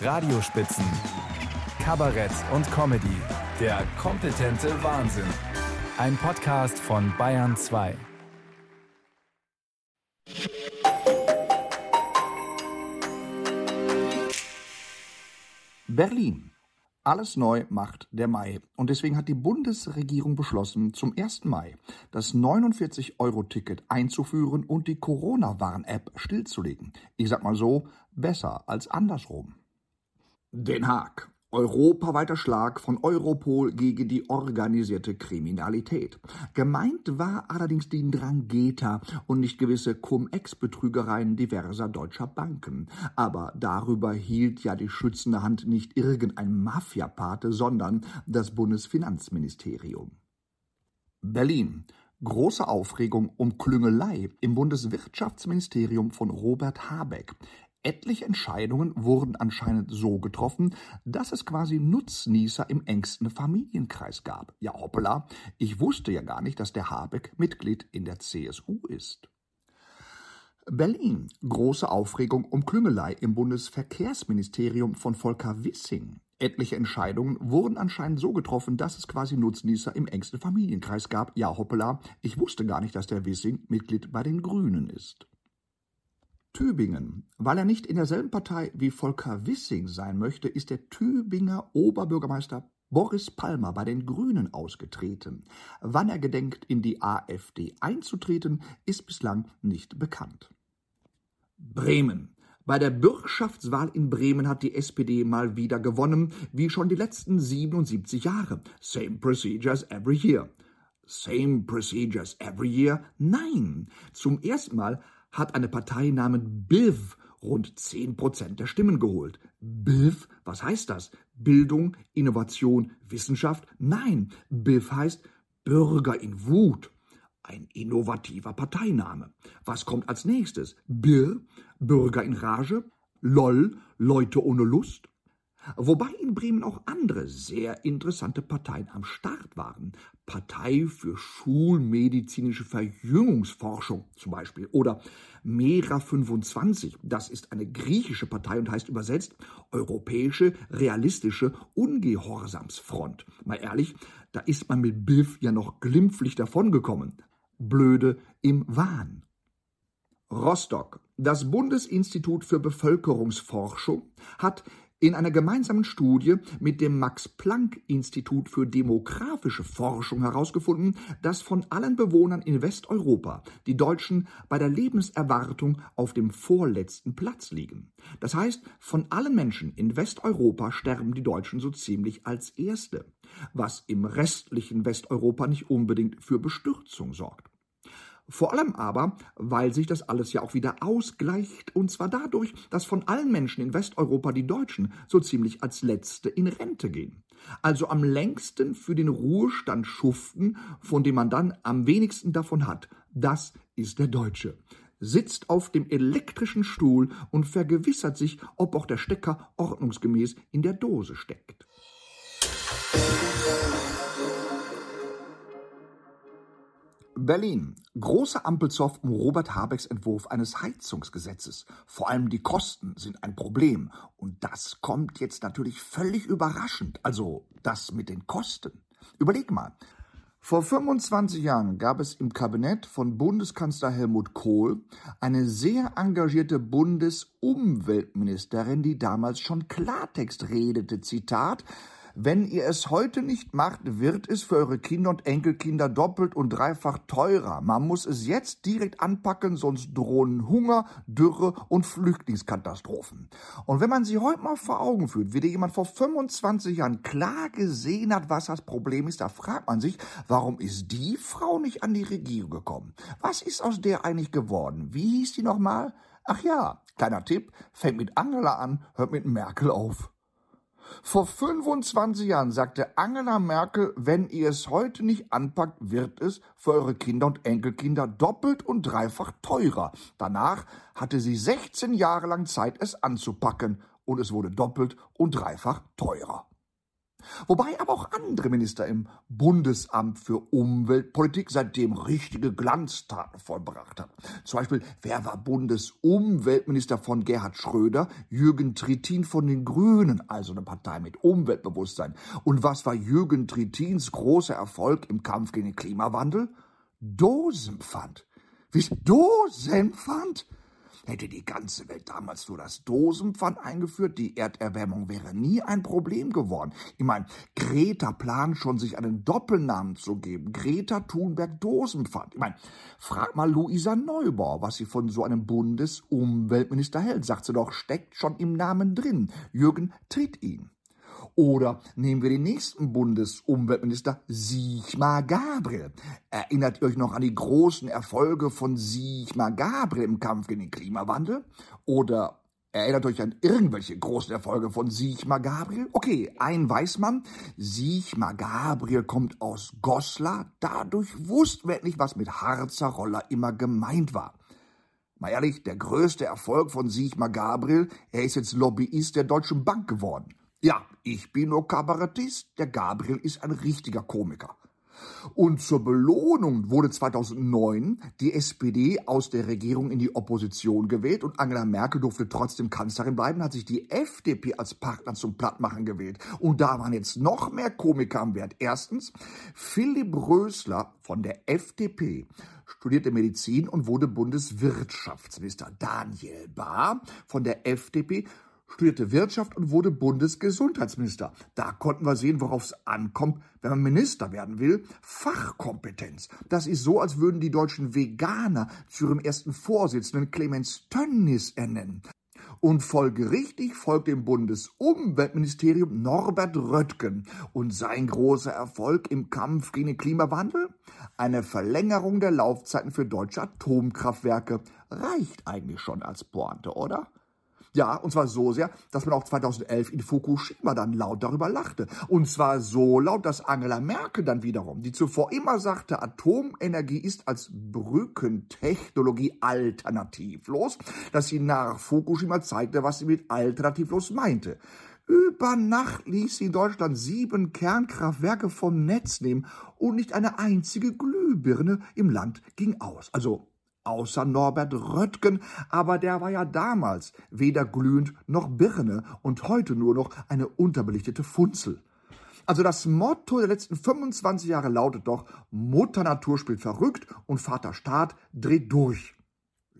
Radiospitzen, Kabarett und Comedy. Der kompetente Wahnsinn. Ein Podcast von Bayern 2. Berlin. Alles neu macht der Mai. Und deswegen hat die Bundesregierung beschlossen, zum 1. Mai das 49-Euro-Ticket einzuführen und die Corona-Warn-App stillzulegen. Ich sag mal so, besser als andersrum. Den Haag. Europaweiter Schlag von Europol gegen die organisierte Kriminalität. Gemeint war allerdings die Drangheta und nicht gewisse Cum-Ex-Betrügereien diverser deutscher Banken. Aber darüber hielt ja die schützende Hand nicht irgendein Mafiapate, sondern das Bundesfinanzministerium. Berlin. Große Aufregung um Klüngelei im Bundeswirtschaftsministerium von Robert Habeck. Etliche Entscheidungen wurden anscheinend so getroffen, dass es quasi Nutznießer im engsten Familienkreis gab. Ja, hoppala, ich wusste ja gar nicht, dass der Habeck Mitglied in der CSU ist. Berlin. Große Aufregung um Klüngelei im Bundesverkehrsministerium von Volker Wissing. Etliche Entscheidungen wurden anscheinend so getroffen, dass es quasi Nutznießer im engsten Familienkreis gab. Ja, hoppala, ich wusste gar nicht, dass der Wissing Mitglied bei den Grünen ist. Tübingen. Weil er nicht in derselben Partei wie Volker Wissing sein möchte, ist der Tübinger Oberbürgermeister Boris Palmer bei den Grünen ausgetreten. Wann er gedenkt, in die AfD einzutreten, ist bislang nicht bekannt. Bremen. Bei der Bürgschaftswahl in Bremen hat die SPD mal wieder gewonnen, wie schon die letzten 77 Jahre. Same procedures every year. Same procedures every year? Nein. Zum ersten Mal hat eine Partei namens BIV rund 10 Prozent der Stimmen geholt. BIV, was heißt das? Bildung, Innovation, Wissenschaft? Nein, BIV heißt Bürger in Wut. Ein innovativer Parteiname. Was kommt als nächstes? BIR, Bürger in Rage? LOL, Leute ohne Lust? Wobei in Bremen auch andere sehr interessante Parteien am Start waren. Partei für schulmedizinische Verjüngungsforschung zum Beispiel oder Mera 25, das ist eine griechische Partei und heißt übersetzt Europäische Realistische Ungehorsamsfront. Mal ehrlich, da ist man mit Biff ja noch glimpflich davongekommen. Blöde im Wahn. Rostock. Das Bundesinstitut für Bevölkerungsforschung hat in einer gemeinsamen Studie mit dem Max-Planck-Institut für demografische Forschung herausgefunden, dass von allen Bewohnern in Westeuropa die Deutschen bei der Lebenserwartung auf dem vorletzten Platz liegen. Das heißt, von allen Menschen in Westeuropa sterben die Deutschen so ziemlich als Erste, was im restlichen Westeuropa nicht unbedingt für Bestürzung sorgt. Vor allem aber, weil sich das alles ja auch wieder ausgleicht, und zwar dadurch, dass von allen Menschen in Westeuropa die Deutschen so ziemlich als Letzte in Rente gehen. Also am längsten für den Ruhestand schuften, von dem man dann am wenigsten davon hat. Das ist der Deutsche. Sitzt auf dem elektrischen Stuhl und vergewissert sich, ob auch der Stecker ordnungsgemäß in der Dose steckt. Berlin. Große Ampelzoff um Robert Habecks Entwurf eines Heizungsgesetzes. Vor allem die Kosten sind ein Problem. Und das kommt jetzt natürlich völlig überraschend. Also das mit den Kosten. Überleg mal. Vor 25 Jahren gab es im Kabinett von Bundeskanzler Helmut Kohl eine sehr engagierte Bundesumweltministerin, die damals schon Klartext redete. Zitat wenn ihr es heute nicht macht, wird es für eure Kinder und Enkelkinder doppelt und dreifach teurer. Man muss es jetzt direkt anpacken, sonst drohen Hunger, Dürre und Flüchtlingskatastrophen. Und wenn man sich heute mal vor Augen führt, wie dir jemand vor 25 Jahren klar gesehen hat, was das Problem ist, da fragt man sich, warum ist die Frau nicht an die Regierung gekommen? Was ist aus der eigentlich geworden? Wie hieß die nochmal? Ach ja, kleiner Tipp, fängt mit Angela an, hört mit Merkel auf. Vor 25 Jahren sagte Angela Merkel, wenn ihr es heute nicht anpackt, wird es für eure Kinder und Enkelkinder doppelt und dreifach teurer. Danach hatte sie 16 Jahre lang Zeit, es anzupacken und es wurde doppelt und dreifach teurer. Wobei aber auch andere Minister im Bundesamt für Umweltpolitik seitdem richtige Glanztaten vollbracht haben. Zum Beispiel, wer war Bundesumweltminister von Gerhard Schröder? Jürgen Trittin von den Grünen, also eine Partei mit Umweltbewusstsein. Und was war Jürgen Trittins großer Erfolg im Kampf gegen den Klimawandel? Dosenpfand. Wie Dosenpfand? Hätte die ganze Welt damals nur das Dosenpfand eingeführt, die Erderwärmung wäre nie ein Problem geworden. Ich meine, Greta plant schon, sich einen Doppelnamen zu geben. Greta Thunberg Dosenpfand. Ich meine, frag mal Luisa Neubauer, was sie von so einem Bundesumweltminister hält. Sagt sie doch, steckt schon im Namen drin. Jürgen tritt ihn. Oder nehmen wir den nächsten Bundesumweltminister, Sigmar Gabriel. Erinnert ihr euch noch an die großen Erfolge von Sigmar Gabriel im Kampf gegen den Klimawandel? Oder Erinnert euch an irgendwelche großen Erfolge von Sigmar Gabriel? Okay, ein weiß man, Sigmar Gabriel kommt aus Goslar, dadurch wussten wir endlich, was mit Harzer Roller immer gemeint war. Mal ehrlich, der größte Erfolg von Sigmar Gabriel, er ist jetzt Lobbyist der Deutschen Bank geworden. Ja, ich bin nur Kabarettist, der Gabriel ist ein richtiger Komiker. Und zur Belohnung wurde 2009 die SPD aus der Regierung in die Opposition gewählt und Angela Merkel durfte trotzdem Kanzlerin bleiben, hat sich die FDP als Partner zum Plattmachen gewählt. Und da waren jetzt noch mehr Komiker am Wert. Erstens, Philipp Rösler von der FDP studierte Medizin und wurde Bundeswirtschaftsminister. Daniel Bahr von der FDP studierte Wirtschaft und wurde Bundesgesundheitsminister. Da konnten wir sehen, worauf es ankommt, wenn man Minister werden will. Fachkompetenz. Das ist so, als würden die deutschen Veganer zu ihrem ersten Vorsitzenden Clemens Tönnis ernennen. Und folgerichtig folgt dem Bundesumweltministerium Norbert Röttgen. Und sein großer Erfolg im Kampf gegen den Klimawandel? Eine Verlängerung der Laufzeiten für deutsche Atomkraftwerke. Reicht eigentlich schon als Pointe, oder? Ja, und zwar so sehr, dass man auch 2011 in Fukushima dann laut darüber lachte. Und zwar so laut, dass Angela Merkel dann wiederum, die zuvor immer sagte, Atomenergie ist als Brückentechnologie alternativlos, dass sie nach Fukushima zeigte, was sie mit alternativlos meinte. Über Nacht ließ sie in Deutschland sieben Kernkraftwerke vom Netz nehmen und nicht eine einzige Glühbirne im Land ging aus. Also außer Norbert Röttgen, aber der war ja damals weder glühend noch Birne und heute nur noch eine unterbelichtete Funzel. Also das Motto der letzten 25 Jahre lautet doch, Mutter Natur spielt verrückt und Vater Staat dreht durch.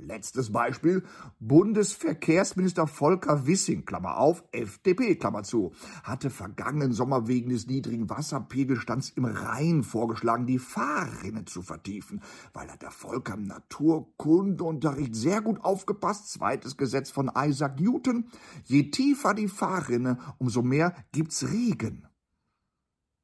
Letztes Beispiel, Bundesverkehrsminister Volker Wissing, Klammer auf, FDP, Klammer zu, hatte vergangenen Sommer wegen des niedrigen Wasserpegelstands im Rhein vorgeschlagen, die Fahrrinne zu vertiefen, weil hat der Volker im Naturkundeunterricht sehr gut aufgepasst, zweites Gesetz von Isaac Newton, je tiefer die Fahrrinne, umso mehr gibt's Regen.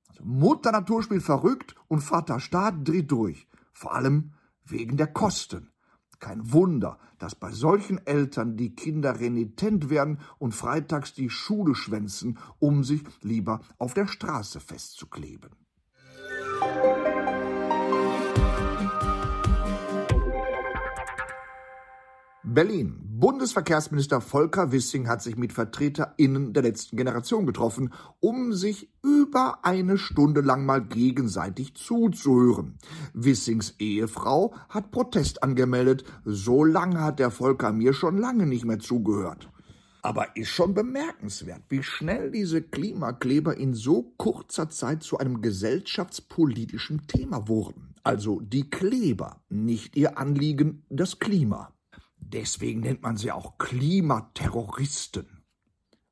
Also Mutter Natur spielt verrückt und Vater Staat dreht durch, vor allem wegen der Kosten. Kein Wunder, dass bei solchen Eltern die Kinder renitent werden und freitags die Schule schwänzen, um sich lieber auf der Straße festzukleben. Berlin. Bundesverkehrsminister Volker Wissing hat sich mit VertreterInnen der letzten Generation getroffen, um sich über eine Stunde lang mal gegenseitig zuzuhören. Wissings Ehefrau hat Protest angemeldet. So lange hat der Volker mir schon lange nicht mehr zugehört. Aber ist schon bemerkenswert, wie schnell diese Klimakleber in so kurzer Zeit zu einem gesellschaftspolitischen Thema wurden. Also die Kleber, nicht ihr Anliegen, das Klima. Deswegen nennt man sie auch Klimaterroristen.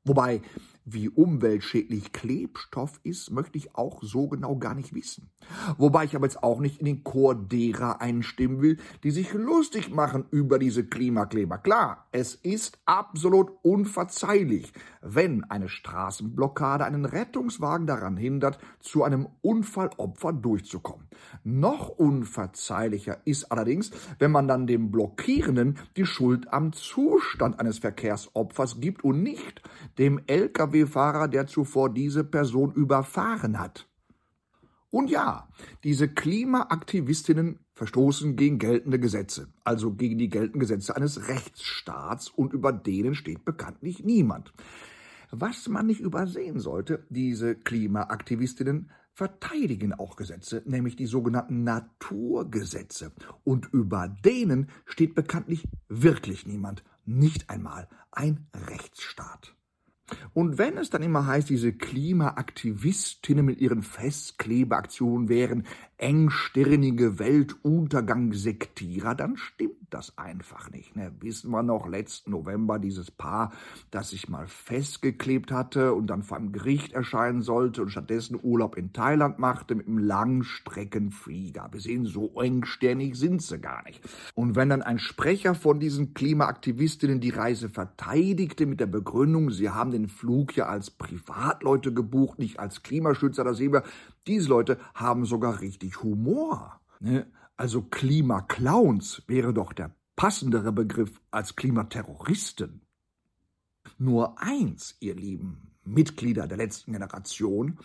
Wobei wie umweltschädlich Klebstoff ist, möchte ich auch so genau gar nicht wissen. Wobei ich aber jetzt auch nicht in den Chor derer einstimmen will, die sich lustig machen über diese Klimakleber. Klar, es ist absolut unverzeihlich, wenn eine Straßenblockade einen Rettungswagen daran hindert, zu einem Unfallopfer durchzukommen. Noch unverzeihlicher ist allerdings, wenn man dann dem Blockierenden die Schuld am Zustand eines Verkehrsopfers gibt und nicht dem LKW Lkw-Fahrer, der zuvor diese Person überfahren hat. Und ja, diese Klimaaktivistinnen verstoßen gegen geltende Gesetze, also gegen die geltenden Gesetze eines Rechtsstaats, und über denen steht bekanntlich niemand. Was man nicht übersehen sollte, diese Klimaaktivistinnen verteidigen auch Gesetze, nämlich die sogenannten Naturgesetze. Und über denen steht bekanntlich wirklich niemand, nicht einmal ein Rechtsstaat. Und wenn es dann immer heißt, diese Klimaaktivistinnen mit ihren Festklebeaktionen wären engstirnige Weltuntergangssektierer, dann stimmt das einfach nicht. Ne? Wissen wir noch, letzten November dieses Paar, das sich mal festgeklebt hatte und dann vor einem Gericht erscheinen sollte und stattdessen Urlaub in Thailand machte mit einem Langstreckenflieger. Wir sehen, so engstirnig sind sie gar nicht. Und wenn dann ein Sprecher von diesen Klimaaktivistinnen die Reise verteidigte mit der Begründung, sie haben den Flug ja als Privatleute gebucht, nicht als Klimaschützer, da sehen wir, diese Leute haben sogar richtig Humor. Ne? Also Klimaclowns wäre doch der passendere Begriff als Klimaterroristen. Nur eins, ihr lieben Mitglieder der letzten Generation,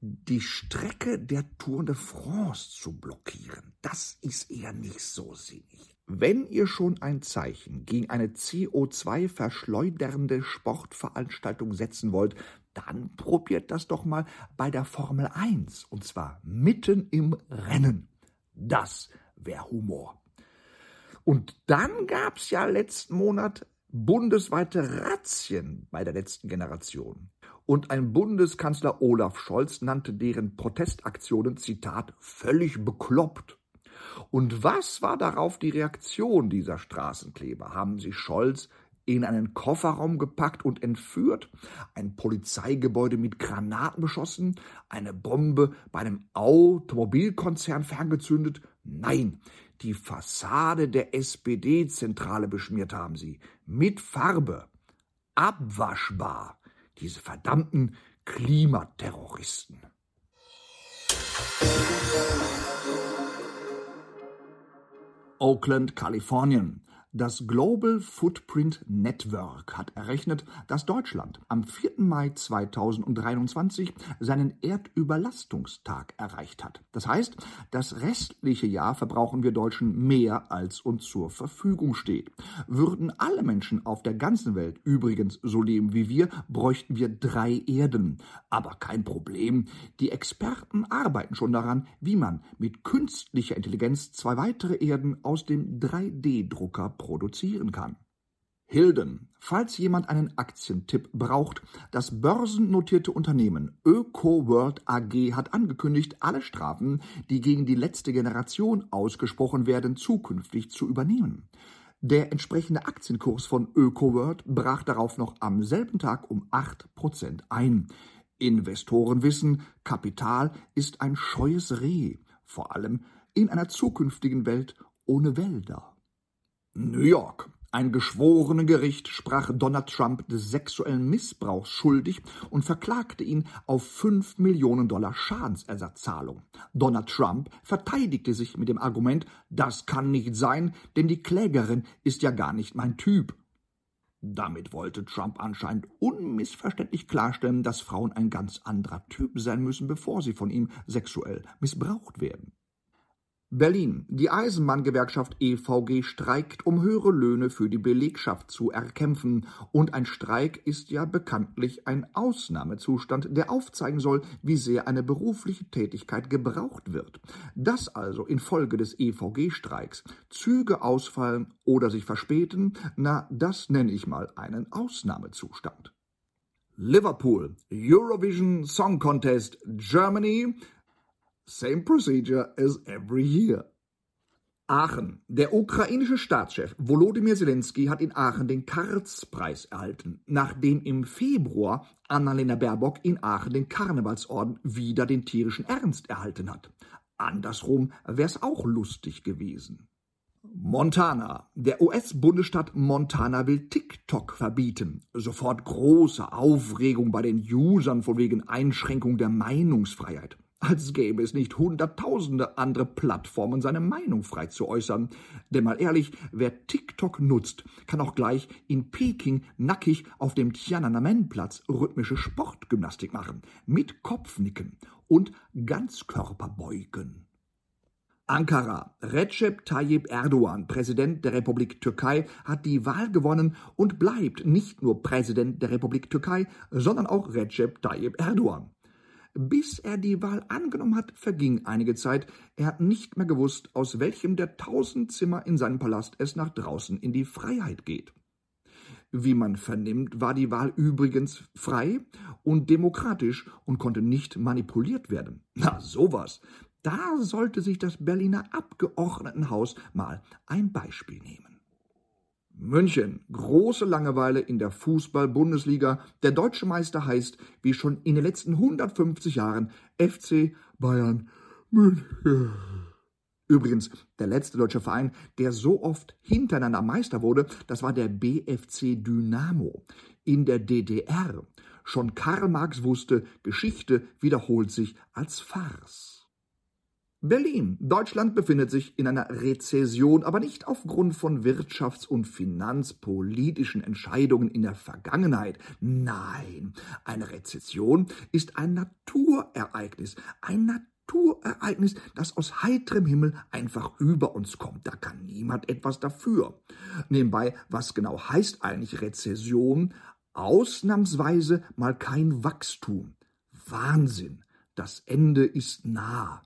die Strecke der Tour de France zu blockieren, das ist eher nicht so sinnig. Wenn ihr schon ein Zeichen gegen eine CO2 verschleudernde Sportveranstaltung setzen wollt, dann probiert das doch mal bei der Formel 1 und zwar mitten im Rennen. Das wäre Humor. Und dann gab's ja letzten Monat bundesweite Razzien bei der letzten Generation. Und ein Bundeskanzler Olaf Scholz nannte deren Protestaktionen, Zitat, völlig bekloppt. Und was war darauf die Reaktion dieser Straßenkleber? Haben sie Scholz in einen Kofferraum gepackt und entführt, ein Polizeigebäude mit Granaten beschossen, eine Bombe bei einem Automobilkonzern ferngezündet? Nein, die Fassade der SPD-Zentrale beschmiert haben sie. Mit Farbe. Abwaschbar. Diese verdammten Klimaterroristen. Oakland, Kalifornien. Das Global Footprint Network hat errechnet, dass Deutschland am 4. Mai 2023 seinen Erdüberlastungstag erreicht hat. Das heißt, das restliche Jahr verbrauchen wir Deutschen mehr, als uns zur Verfügung steht. Würden alle Menschen auf der ganzen Welt übrigens so leben wie wir, bräuchten wir drei Erden. Aber kein Problem. Die Experten arbeiten schon daran, wie man mit künstlicher Intelligenz zwei weitere Erden aus dem 3D-Drucker produzieren kann. Hilden, falls jemand einen Aktientipp braucht, das börsennotierte Unternehmen ÖkoWorld AG hat angekündigt, alle Strafen, die gegen die letzte Generation ausgesprochen werden, zukünftig zu übernehmen. Der entsprechende Aktienkurs von ÖkoWorld brach darauf noch am selben Tag um 8% ein. Investoren wissen, Kapital ist ein scheues Reh, vor allem in einer zukünftigen Welt ohne Wälder. New York. Ein geschworene Gericht sprach Donald Trump des sexuellen Missbrauchs schuldig und verklagte ihn auf 5 Millionen Dollar Schadensersatzzahlung. Donald Trump verteidigte sich mit dem Argument, das kann nicht sein, denn die Klägerin ist ja gar nicht mein Typ. Damit wollte Trump anscheinend unmissverständlich klarstellen, dass Frauen ein ganz anderer Typ sein müssen, bevor sie von ihm sexuell missbraucht werden. Berlin. Die Eisenbahngewerkschaft EVG streikt, um höhere Löhne für die Belegschaft zu erkämpfen. Und ein Streik ist ja bekanntlich ein Ausnahmezustand, der aufzeigen soll, wie sehr eine berufliche Tätigkeit gebraucht wird. Dass also infolge des EVG-Streiks Züge ausfallen oder sich verspäten, na, das nenne ich mal einen Ausnahmezustand. Liverpool, Eurovision Song Contest, Germany, Same procedure as every year. Aachen. Der ukrainische Staatschef Volodymyr Zelensky hat in Aachen den Karz-Preis erhalten, nachdem im Februar Annalena Baerbock in Aachen den Karnevalsorden wieder den tierischen Ernst erhalten hat. Andersrum wär's auch lustig gewesen. Montana. Der US-Bundesstaat Montana will TikTok verbieten. Sofort große Aufregung bei den Usern von wegen Einschränkung der Meinungsfreiheit als gäbe es nicht hunderttausende andere Plattformen, seine Meinung frei zu äußern. Denn mal ehrlich, wer TikTok nutzt, kann auch gleich in Peking nackig auf dem Tiananmen-Platz rhythmische Sportgymnastik machen, mit Kopfnicken und Ganzkörperbeugen. Ankara. Recep Tayyip Erdogan, Präsident der Republik Türkei, hat die Wahl gewonnen und bleibt nicht nur Präsident der Republik Türkei, sondern auch Recep Tayyip Erdogan. Bis er die Wahl angenommen hat, verging einige Zeit. Er hat nicht mehr gewusst, aus welchem der tausend Zimmer in seinem Palast es nach draußen in die Freiheit geht. Wie man vernimmt, war die Wahl übrigens frei und demokratisch und konnte nicht manipuliert werden. Na, sowas. Da sollte sich das Berliner Abgeordnetenhaus mal ein Beispiel nehmen. München, große Langeweile in der Fußball-Bundesliga. Der deutsche Meister heißt, wie schon in den letzten 150 Jahren, FC Bayern München. Übrigens, der letzte deutsche Verein, der so oft hintereinander Meister wurde, das war der BFC Dynamo in der DDR. Schon Karl Marx wusste, Geschichte wiederholt sich als Farce. Berlin. Deutschland befindet sich in einer Rezession, aber nicht aufgrund von wirtschafts- und finanzpolitischen Entscheidungen in der Vergangenheit. Nein, eine Rezession ist ein Naturereignis, ein Naturereignis, das aus heiterem Himmel einfach über uns kommt. Da kann niemand etwas dafür. Nebenbei, was genau heißt eigentlich Rezession? Ausnahmsweise mal kein Wachstum. Wahnsinn. Das Ende ist nah.